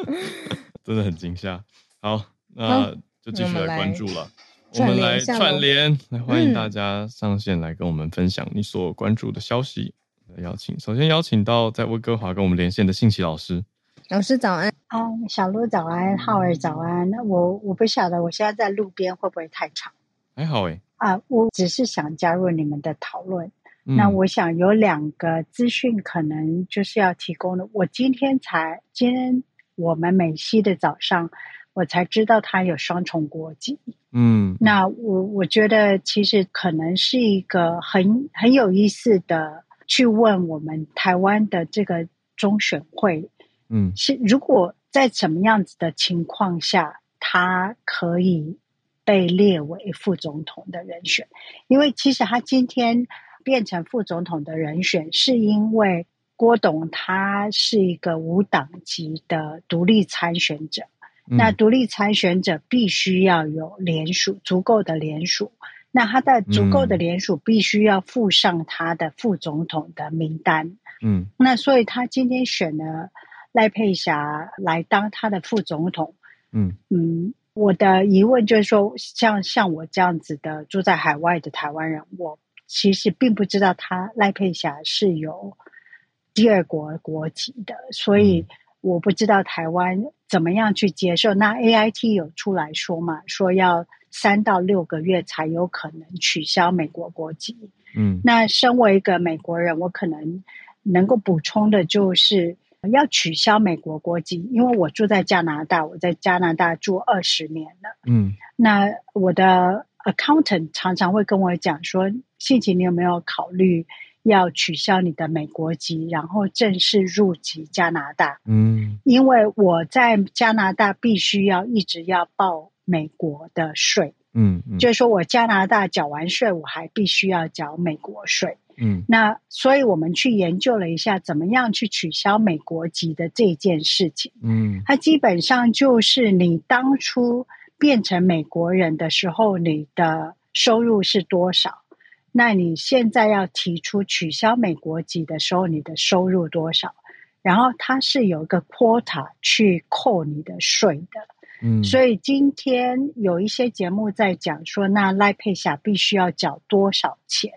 真的很惊吓。好，那就继续来关注了。我们来串联，来欢迎大家上线来跟我们分享你所关注的消息。邀请，首先邀请到在温哥华跟我们连线的信奇老师。老师早安啊，小鹿早安，浩尔早安。那我我不晓得我现在在路边会不会太吵？还好诶。啊，我只是想加入你们的讨论。嗯、那我想有两个资讯可能就是要提供的。我今天才，今天我们美西的早上，我才知道他有双重国籍。嗯，那我我觉得其实可能是一个很很有意思的。去问我们台湾的这个中选会，嗯，是如果在什么样子的情况下，他可以被列为副总统的人选？因为其实他今天变成副总统的人选，是因为郭董他是一个无党籍的独立参选者，嗯，那独立参选者必须要有联署，足够的联署。那他的足够的联署必须要附上他的副总统的名单，嗯，那所以他今天选了赖佩霞来当他的副总统，嗯。嗯，我的疑问就是说，像像我这样子的住在海外的台湾人，我其实并不知道他赖佩霞是有第二国国籍的，所以我不知道台湾怎么样去接受。那 AIT 有出来说嘛，说要。三到六个月才有可能取消美国国籍。嗯，那身为一个美国人，我可能能够补充的就是要取消美国国籍，因为我住在加拿大，我在加拿大住二十年了。嗯，那我的 accountant 常常会跟我讲说：“信琪，你有没有考虑要取消你的美国籍，然后正式入籍加拿大？”嗯，因为我在加拿大必须要一直要报。美国的税，嗯，嗯，就是说我加拿大缴完税，我还必须要缴美国税，嗯，那所以我们去研究了一下，怎么样去取消美国籍的这件事情，嗯，它基本上就是你当初变成美国人的时候，你的收入是多少？那你现在要提出取消美国籍的时候，你的收入多少？然后它是有一个 quota 去扣你的税的。嗯，所以今天有一些节目在讲说，那赖佩霞必须要缴多少钱？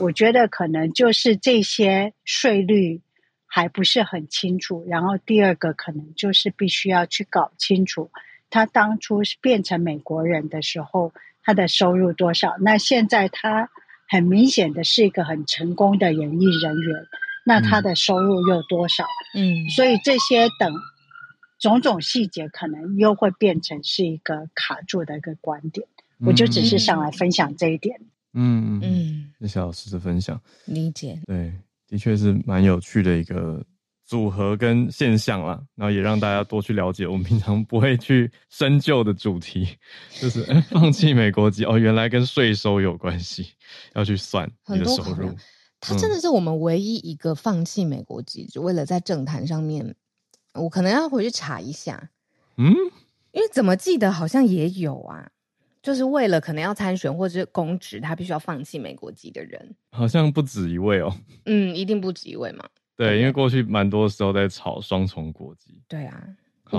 我觉得可能就是这些税率还不是很清楚。然后第二个可能就是必须要去搞清楚，他当初是变成美国人的时候，他的收入多少？那现在他很明显的是一个很成功的演艺人员，那他的收入又多少？嗯，所以这些等。种种细节可能又会变成是一个卡住的一个观点，嗯、我就只是上来分享这一点。嗯嗯，谢谢老师的分享，理解。对，的确是蛮有趣的一个组合跟现象啦，然后也让大家多去了解我们平常不会去深究的主题，就是 放弃美国籍哦，原来跟税收有关系，要去算你的收入。他真的是我们唯一一个放弃美国籍，就为了在政坛上面。我可能要回去查一下，嗯，因为怎么记得好像也有啊，就是为了可能要参选或者是公职，他必须要放弃美国籍的人，好像不止一位哦。嗯，一定不止一位嘛。对，因为过去蛮多时候在炒双重国籍。对啊，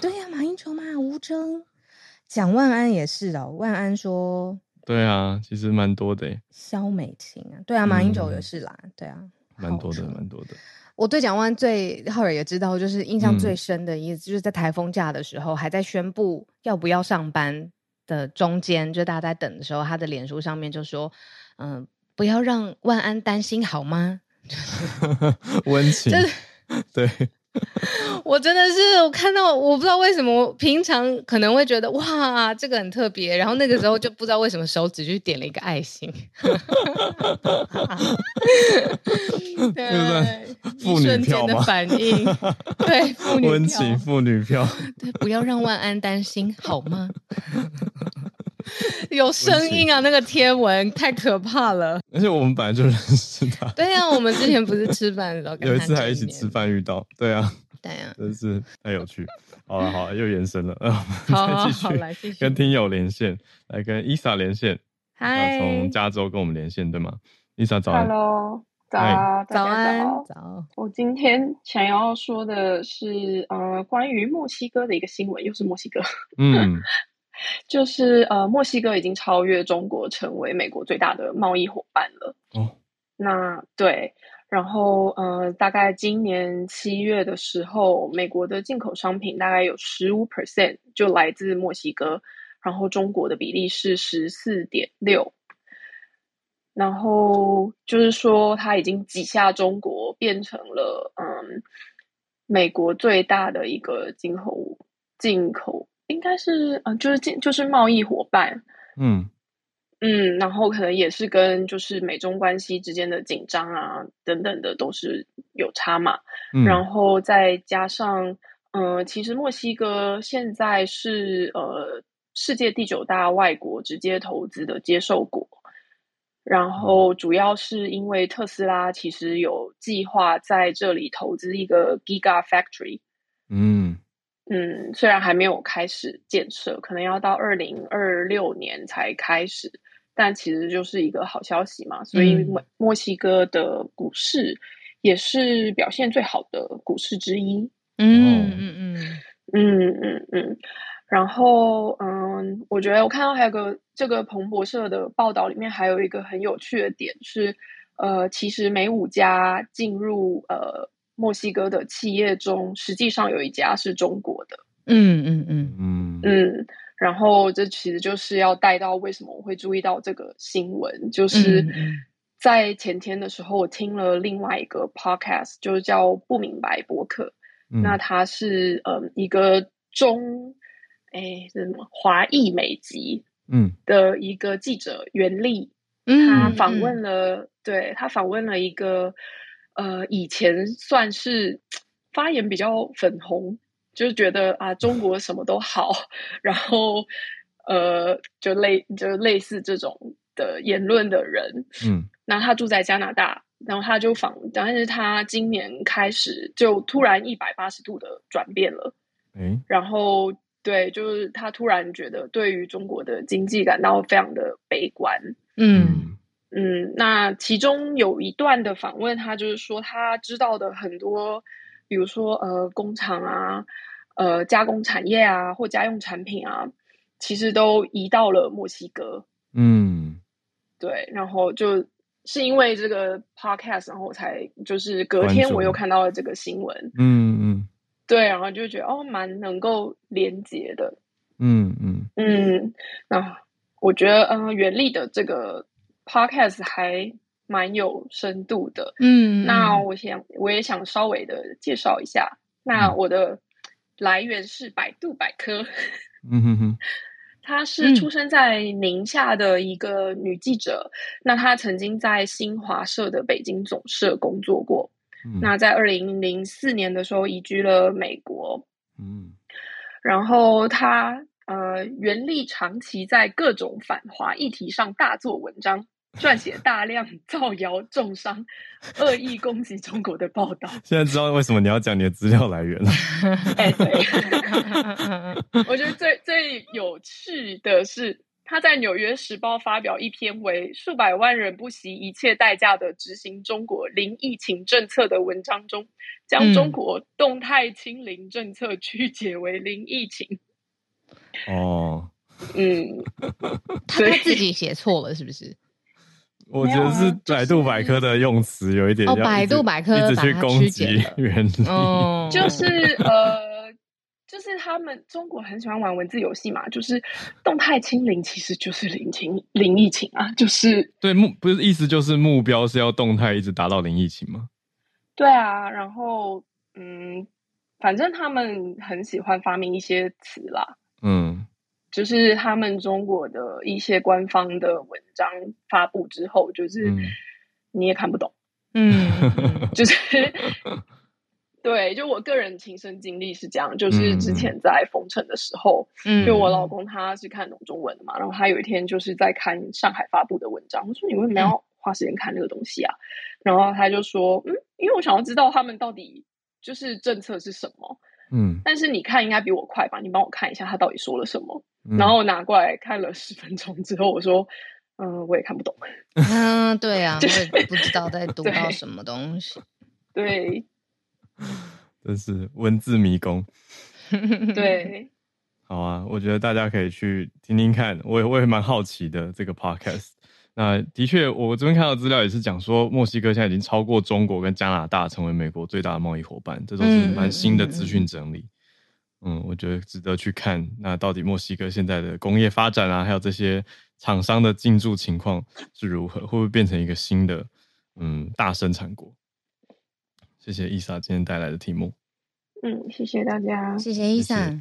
对呀、啊，马英九嘛，吴征，蒋万安也是哦。万安说对啊，其实蛮多的。肖美琴啊，对啊，马英九也是啦，嗯、对啊，蛮多的，蛮多的。我对蒋万最浩尔也知道，就是印象最深的一次，就是在台风假的时候，嗯、还在宣布要不要上班的中间，就大家在等的时候，他的脸书上面就说：“嗯、呃，不要让万安担心好吗？” 温情，就是、对。我真的是我看到，我不知道为什么，我平常可能会觉得哇，这个很特别，然后那个时候就不知道为什么手指就点了一个爱心，对，妇女票的反应，对，妇女温情妇女票，对，不要让万安担心好吗？有声音啊，那个贴文太可怕了，而且我们本来就认识他，对呀、啊，我们之前不是吃饭的时候，有一次还一起吃饭遇到，对啊。对啊，真是太有趣。好了好了，又延伸了，呃，我们再继续跟听友连线，来跟伊莎连线。嗨，从加州跟我们连线，对吗？伊莎早安。Hello，早早安早。我今天想要说的是，呃，关于墨西哥的一个新闻，又是墨西哥。嗯，就是呃，墨西哥已经超越中国，成为美国最大的贸易伙伴了。哦，那对。然后，呃，大概今年七月的时候，美国的进口商品大概有十五 percent 就来自墨西哥，然后中国的比例是十四点六，然后就是说，它已经挤下中国，变成了嗯，美国最大的一个进口进口，应该是嗯、呃，就是进就是贸易伙伴，嗯。嗯，然后可能也是跟就是美中关系之间的紧张啊等等的都是有差嘛。嗯，然后再加上，嗯、呃，其实墨西哥现在是呃世界第九大外国直接投资的接受国，然后主要是因为特斯拉其实有计划在这里投资一个 Giga Factory。嗯嗯，虽然还没有开始建设，可能要到二零二六年才开始。但其实就是一个好消息嘛，所以墨墨西哥的股市也是表现最好的股市之一。嗯嗯嗯嗯嗯嗯。然后嗯，我觉得我看到还有个这个彭博社的报道里面还有一个很有趣的点是，呃，其实每五家进入呃墨西哥的企业中，实际上有一家是中国的。嗯嗯嗯嗯嗯。然后这其实就是要带到为什么我会注意到这个新闻，就是在前天的时候，我听了另外一个 podcast，就是叫不明白博客。嗯、那他是呃一个中哎什么华裔美籍嗯的一个记者袁立，嗯，他访问了，嗯、对他访问了一个呃以前算是发言比较粉红。就是觉得啊，中国什么都好，然后呃，就类就类似这种的言论的人，嗯，那他住在加拿大，然后他就访，但是他今年开始就突然一百八十度的转变了，嗯，然后对，就是他突然觉得对于中国的经济感到非常的悲观，嗯嗯，那其中有一段的访问，他就是说他知道的很多。比如说，呃，工厂啊，呃，加工产业啊，或家用产品啊，其实都移到了墨西哥。嗯，对，然后就是因为这个 podcast，然后我才就是隔天我又看到了这个新闻。嗯嗯，对，然后就觉得哦，蛮能够连接的。嗯嗯嗯，那我觉得，嗯、呃，袁立的这个 podcast 还。蛮有深度的，嗯，那我想我也想稍微的介绍一下。那我的来源是百度百科，嗯哼哼，她是出生在宁夏的一个女记者，嗯、那她曾经在新华社的北京总社工作过，嗯、那在二零零四年的时候移居了美国，嗯，然后她呃袁立长期在各种反华议题上大做文章。撰写大量造谣、重伤、恶意攻击中国的报道。现在知道为什么你要讲你的资料来源了。哎，对，我觉得最最有趣的是，他在《纽约时报》发表一篇为“数百万人不惜一切代价的执行中国零疫情政策”的文章中，将中国动态清零政策曲解为零疫情。哦。嗯，他他自己写错了是不是？我觉得是百度百科的用词有一点哦，百度百科一直去攻击 原理，哦，就是呃，就是他们中国很喜欢玩文字游戏嘛，就是动态清零其实就是零情零疫情啊，就是对目不是意思就是目标是要动态一直达到零疫情吗？对啊，然后嗯，反正他们很喜欢发明一些词啦，嗯。就是他们中国的一些官方的文章发布之后，就是你也看不懂，嗯，就是对，就我个人亲身经历是这样，就是之前在封城的时候，嗯，就我老公他是看懂中文的嘛，然后他有一天就是在看上海发布的文章，我说你为什么要花时间看这个东西啊？然后他就说，嗯，因为我想要知道他们到底就是政策是什么。嗯，但是你看应该比我快吧？你帮我看一下他到底说了什么。嗯、然后拿过来看了十分钟之后，我说：“嗯、呃，我也看不懂。”嗯，对啊，就是不知道在读到什么东西。对，真是文字迷宫。对，好啊，我觉得大家可以去听听看，我也我也蛮好奇的这个 podcast。那的确，我这边看到资料也是讲说，墨西哥现在已经超过中国跟加拿大，成为美国最大的贸易伙伴，这都是蛮新的资讯整理。嗯，嗯，我觉得值得去看。那到底墨西哥现在的工业发展啊，还有这些厂商的进驻情况是如何？会不会变成一个新的嗯大生产国？谢谢伊莎今天带来的题目。嗯，谢谢大家，谢谢伊莎。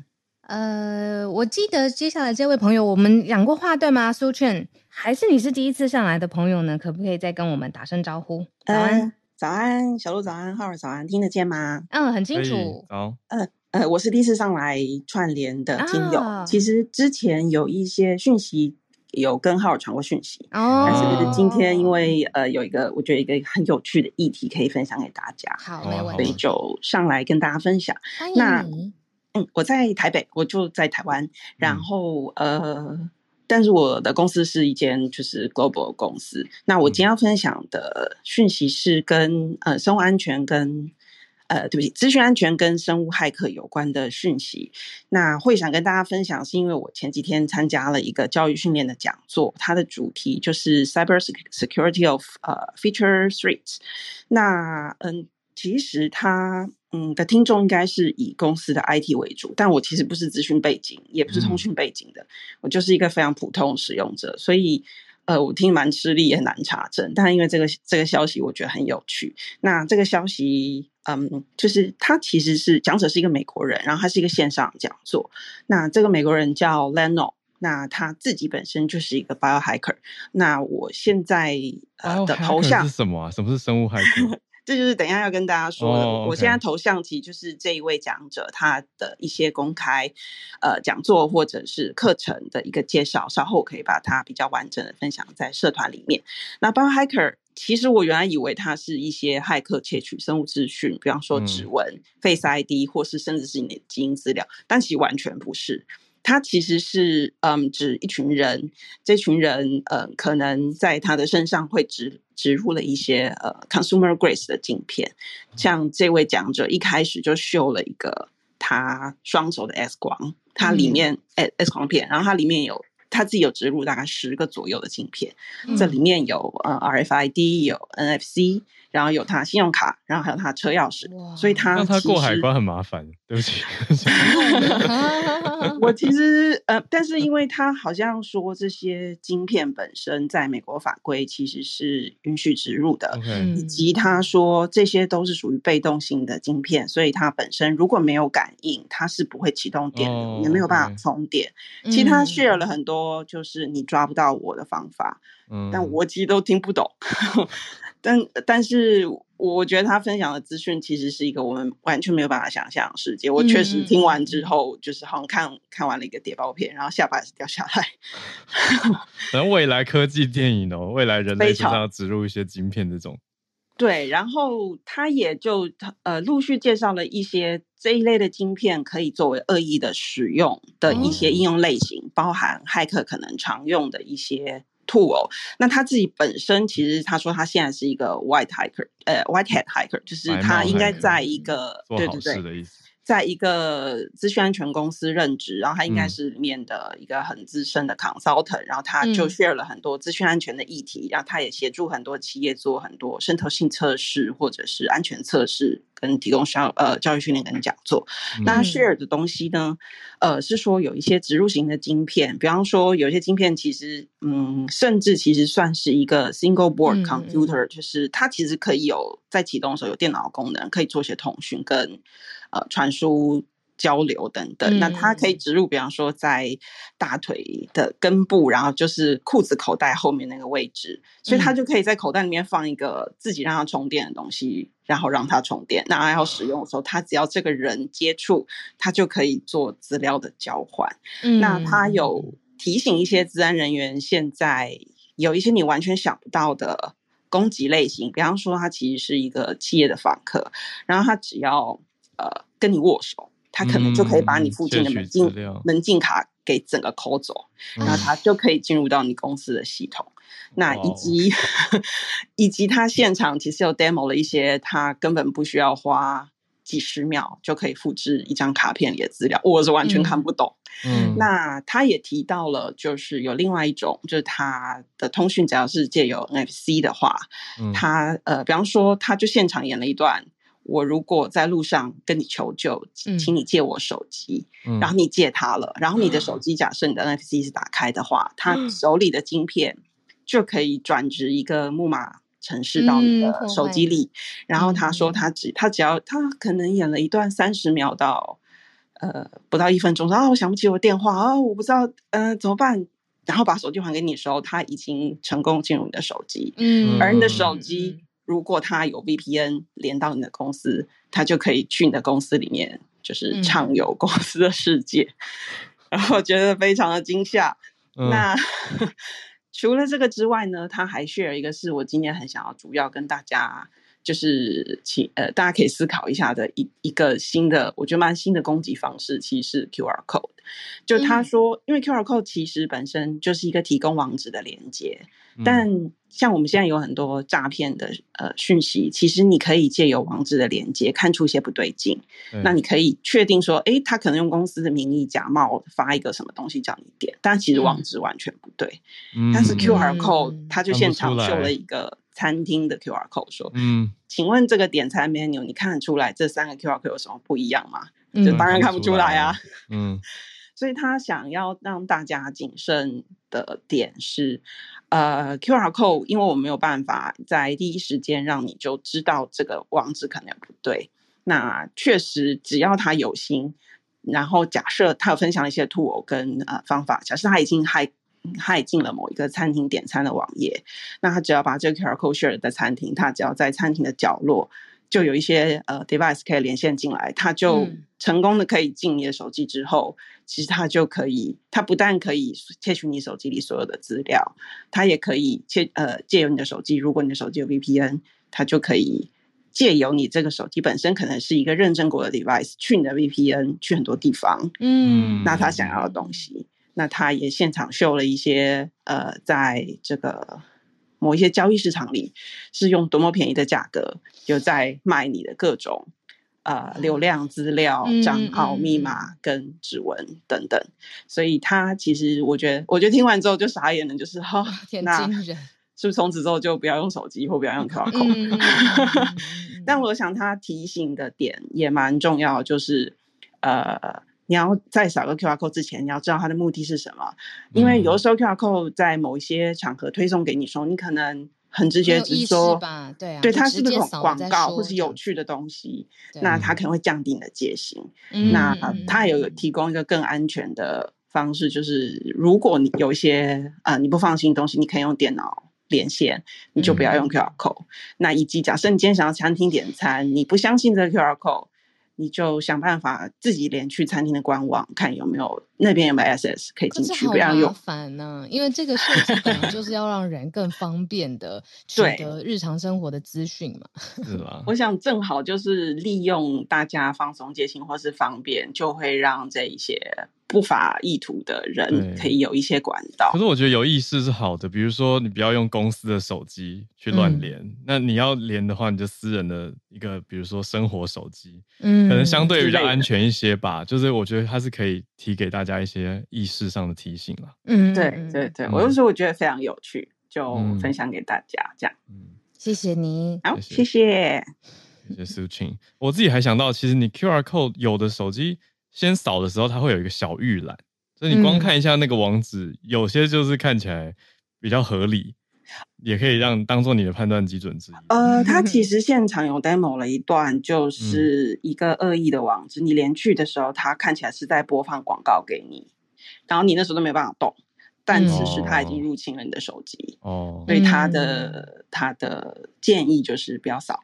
呃，我记得接下来这位朋友，我们讲过话对吗？苏劝，还是你是第一次上来的朋友呢？可不可以再跟我们打声招呼？早安，呃、早安，小鹿早安，浩尔早安，听得见吗？嗯，很清楚。好，呃呃，我是第一次上来串联的听友，啊、其实之前有一些讯息有跟浩尔传过讯息，哦，但是今天因为呃有一个我觉得一个很有趣的议题可以分享给大家，好，没问题，所以就上来跟大家分享。欢迎你。嗯，我在台北，我就在台湾。然后，嗯、呃，但是我的公司是一间就是 global 公司。那我今天要分享的讯息是跟呃生物安全跟呃对不起，资讯安全跟生物骇客有关的讯息。那会想跟大家分享，是因为我前几天参加了一个教育训练的讲座，它的主题就是 cyber security of 呃 future threats。那嗯，其实他。嗯，的听众应该是以公司的 IT 为主，但我其实不是资讯背景，也不是通讯背景的，嗯、我就是一个非常普通的使用者，所以呃，我听蛮吃力，也很难查证。但因为这个这个消息，我觉得很有趣。那这个消息，嗯，就是他其实是讲者是一个美国人，然后他是一个线上讲座。那这个美国人叫 Leno，那他自己本身就是一个 biohacker。那我现在呃的头像是什么啊？什么是生物骇客？这就是等一下要跟大家说的。Oh. 我现在头像其实就是这一位讲者他的一些公开呃讲座或者是课程的一个介绍，稍后可以把它比较完整的分享在社团里面。那 biohacker 其实我原来以为它是一些骇客窃取生物资讯，比方说指纹、嗯、Face ID，或是甚至是你的基因资料，但其实完全不是。它其实是嗯，指一群人，这群人嗯，可能在他的身上会植植入了一些呃 consumer grace 的镜片。像这位讲者一开始就秀了一个他双手的 X 光，它里面 X 光片，然后它里面有他自己有植入大概十个左右的镜片，嗯、这里面有呃 RFID，有 NFC。然后有他信用卡，然后还有他车钥匙，所以他让他过海关很麻烦。对不起，我其实呃，但是因为他好像说这些晶片本身在美国法规其实是允许植入的.以及他说这些都是属于被动性的晶片，所以它本身如果没有感应，它是不会启动电的，oh, 也没有办法充电。其实他 share 了很多就是你抓不到我的方法，嗯，但我其实都听不懂。但但是，我觉得他分享的资讯其实是一个我们完全没有办法想象的世界。我确实听完之后，就是好像看看完了一个谍报片，然后下巴是掉下来。等未来科技电影哦，未来人类身上植入一些晶片这种。对，然后他也就呃陆续介绍了一些这一类的晶片可以作为恶意的使用的一些应用类型，哦、包含骇客可能常用的一些。兔哦那他自己本身其实他说他现在是一个 white hiker 呃 white hat hiker 就是他应该在一个对对对在一个资讯安全公司任职，然后他应该是里面的一个很资深的 consultant，、嗯、然后他就 share 了很多资讯安全的议题，嗯、然后他也协助很多企业做很多渗透性测试或者是安全测试，跟提供教呃教育训练跟讲座。嗯、那他 share 的东西呢，呃，是说有一些植入型的晶片，比方说有一些晶片其实，嗯，甚至其实算是一个 single board computer，、嗯、就是它其实可以有在启动的时候有电脑功能，可以做些通讯跟。呃，传输交流等等，嗯、那它可以植入，比方说在大腿的根部，然后就是裤子口袋后面那个位置，所以它就可以在口袋里面放一个自己让它充电的东西，然后让它充电。那它要使用的时候，它只要这个人接触，它就可以做资料的交换。嗯、那它有提醒一些治安人员，现在有一些你完全想不到的攻击类型，比方说，它其实是一个企业的访客，然后他只要。呃，跟你握手，他可能就可以把你附近的门禁、嗯、门禁卡给整个抠走，然后他就可以进入到你公司的系统。嗯、那以及、哦、以及他现场其实有 demo 了一些，他根本不需要花几十秒就可以复制一张卡片里的资料，我是完全看不懂。嗯，那他也提到了，就是有另外一种，就是他的通讯只要是借由 NFC 的话，嗯、他呃，比方说他就现场演了一段。我如果在路上跟你求救，请你借我手机，嗯、然后你借他了，然后你的手机假设你的 NFC 是打开的话，嗯、他手里的晶片就可以转植一个木马城市到你的手机里，嗯、然后他说他只他只要他可能演了一段三十秒到呃不到一分钟，说啊我想不起我电话啊我不知道嗯、呃、怎么办，然后把手机还给你的时候，他已经成功进入你的手机，嗯，而你的手机。如果他有 VPN 连到你的公司，他就可以去你的公司里面，就是畅游公司的世界。嗯、然后觉得非常的惊吓。嗯、那 除了这个之外呢，他还 share 一个是我今天很想要主要跟大家。就是请呃，大家可以思考一下的一一个新的，我觉得蛮新的攻击方式，其实是 QR code。就他说，嗯、因为 QR code 其实本身就是一个提供网址的连接，嗯、但像我们现在有很多诈骗的呃讯息，其实你可以借由网址的连接看出一些不对劲。对那你可以确定说，哎，他可能用公司的名义假冒发一个什么东西叫你点，但其实网址完全不对。嗯、但是 QR code 他就现场秀了一个。餐厅的 QR code 说：“嗯，请问这个点餐 menu 你看得出来这三个 QR code 有什么不一样吗？嗯、就当然看不出来啊。嗯，所以他想要让大家谨慎的点是，呃，QR code，因为我没有办法在第一时间让你就知道这个网址可能不对。那确实，只要他有心，然后假设他有分享一些 tool 跟呃方法，假设他已经还。”骇进了某一个餐厅点餐的网页，那他只要把这个 QR code share 的餐厅，他只要在餐厅的角落就有一些呃 device 可以连线进来，他就成功的可以进你的手机之后，嗯、其实他就可以，他不但可以窃取你手机里所有的资料，他也可以借呃借由你的手机，如果你的手机有 VPN，他就可以借由你这个手机本身可能是一个认证过的 device 去你的 VPN 去很多地方，嗯，那他想要的东西。那他也现场秀了一些，呃，在这个某一些交易市场里，是用多么便宜的价格，有在卖你的各种呃流量资料、账号、密码跟指纹等等。所以他其实，我觉得，我觉得听完之后就傻眼了，就是哈，那 是不是从此之后就不要用手机或不要用 QR code？但我想他提醒的点也蛮重要，就是呃。你要在扫个 QR code 之前，你要知道它的目的是什么。因为有的时候 QR code 在某一些场合推送给你说，你可能很直觉直说，对啊，对它是不是广告或是有趣的东西，那它可能会降低你的戒心。嗯、那它有提供一个更安全的方式，就是如果你有一些呃你不放心的东西，你可以用电脑连线，你就不要用 QR code。嗯、那以及假设你今天想要餐厅点餐，你不相信这个 QR code。你就想办法自己连去餐厅的官网看有没有那边有没有 SS 可以进去，不要用。烦呢，因为这个设计本来就是要让人更方便的 取得日常生活的资讯嘛。是吧？我想正好就是利用大家放松接心或是方便，就会让这一些不法意图的人可以有一些管道。可是我觉得有意识是好的，比如说你不要用公司的手机去乱连，嗯、那你要连的话，你就私人的一个，比如说生活手机，嗯，可能相对比较安全一些吧。就是我觉得它是可以提给大家一些意识上的提醒了。嗯，对对对，我有时候我觉得非常有趣，就分享给大家这样。嗯，谢谢你，好，谢谢。谢谢苏青，我自己还想到，其实你 QR code 有的手机先扫的时候，它会有一个小预览，所以你光看一下那个网址，嗯、有些就是看起来比较合理，也可以让当做你的判断基准之一。呃，它其 实现场有 demo 了一段，就是一个恶意的网址，嗯、你连去的时候，它看起来是在播放广告给你，然后你那时候都没办法动，但其实它已经入侵了你的手机哦，所以他的他的建议就是不要扫。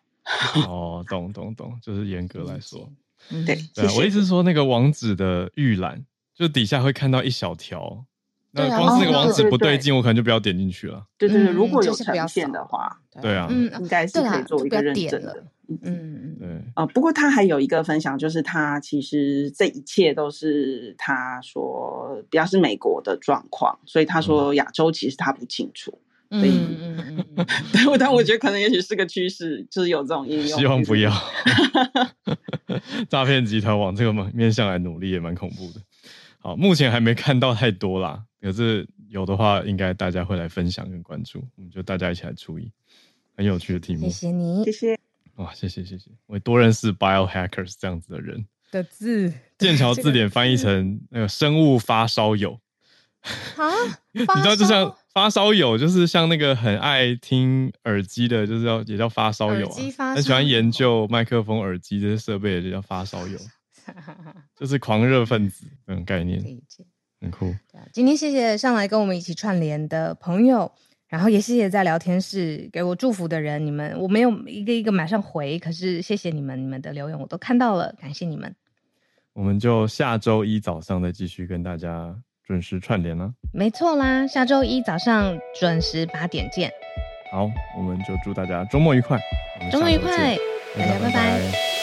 哦，懂懂懂，就是严格来说，嗯、对对、啊，我意思是说那个网址的预览，就底下会看到一小条，那光是那个网址不对劲，我可能就不要点进去了。对对对，如果有呈现的话，对啊，嗯，应该是可以做一个认证的。嗯嗯对。啊，不过他还有一个分享，就是他其实这一切都是他说比较是美国的状况，所以他说亚洲其实他不清楚。所以，嗯嗯嗯嗯，但但我觉得可能也许是个趋势，就是有这种应用。希望不要，诈骗集团往这个面向来努力也蛮恐怖的。好，目前还没看到太多啦，可是有的话，应该大家会来分享跟关注，我们就大家一起来注意，很有趣的题目。谢谢你，谢谢。哇，谢谢谢谢，我多认识 biohackers 这样子的人的字，剑桥字典翻译成那个生物发烧友。啊，你知道就像发烧友，就是像那个很爱听耳机的，就是要也叫发烧友啊，很喜欢研究麦克风、耳机这些设备的，就叫发烧友，就是狂热分子这种概念，很酷。今天谢谢上来跟我们一起串联的朋友，然后也谢谢在聊天室给我祝福的人，你们我没有一个一个马上回，可是谢谢你们，你们的留言我都看到了，感谢你们。我们就下周一早上再继续跟大家。准时串联了，没错啦！下周一早上准时八点见。好，我们就祝大家周末愉快，周末愉快，大家拜拜。拜拜。